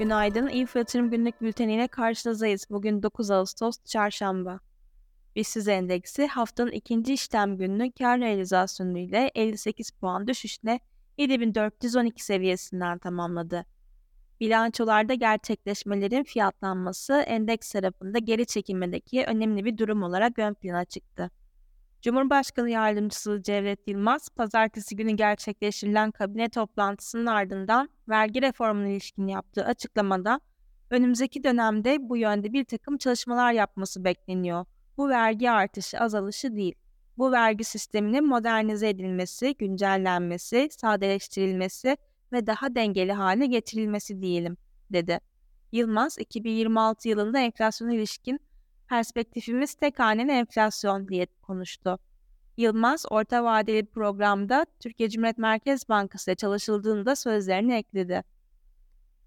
Günaydın. İnfo Yatırım Günlük Bülteniyle karşınızdayız. Bugün 9 Ağustos Çarşamba. BIST endeksi haftanın ikinci işlem gününü kar realizasyonu ile 58 puan düşüşle 7412 seviyesinden tamamladı. Bilançolarda gerçekleşmelerin fiyatlanması endeks tarafında geri çekilmedeki önemli bir durum olarak ön plana çıktı. Cumhurbaşkanı Yardımcısı Cevdet Yılmaz, pazartesi günü gerçekleştirilen kabine toplantısının ardından vergi reformuna ilişkin yaptığı açıklamada önümüzdeki dönemde bu yönde bir takım çalışmalar yapması bekleniyor. Bu vergi artışı azalışı değil. Bu vergi sisteminin modernize edilmesi, güncellenmesi, sadeleştirilmesi ve daha dengeli hale getirilmesi diyelim, dedi. Yılmaz, 2026 yılında enflasyona ilişkin perspektifimiz tek haneli enflasyon diye konuştu. Yılmaz, orta vadeli programda Türkiye Cumhuriyet Merkez Bankası ile çalışıldığında sözlerini ekledi.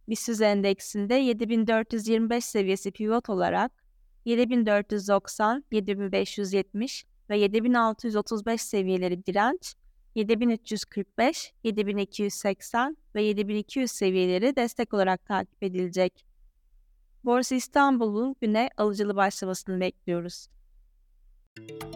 BIST endeksinde 7425 seviyesi pivot olarak 7490, 7570 ve 7635 seviyeleri direnç, 7345, 7280 ve 7200 seviyeleri destek olarak takip edilecek. Borsa İstanbul'un güne alıcılı başlamasını bekliyoruz. Müzik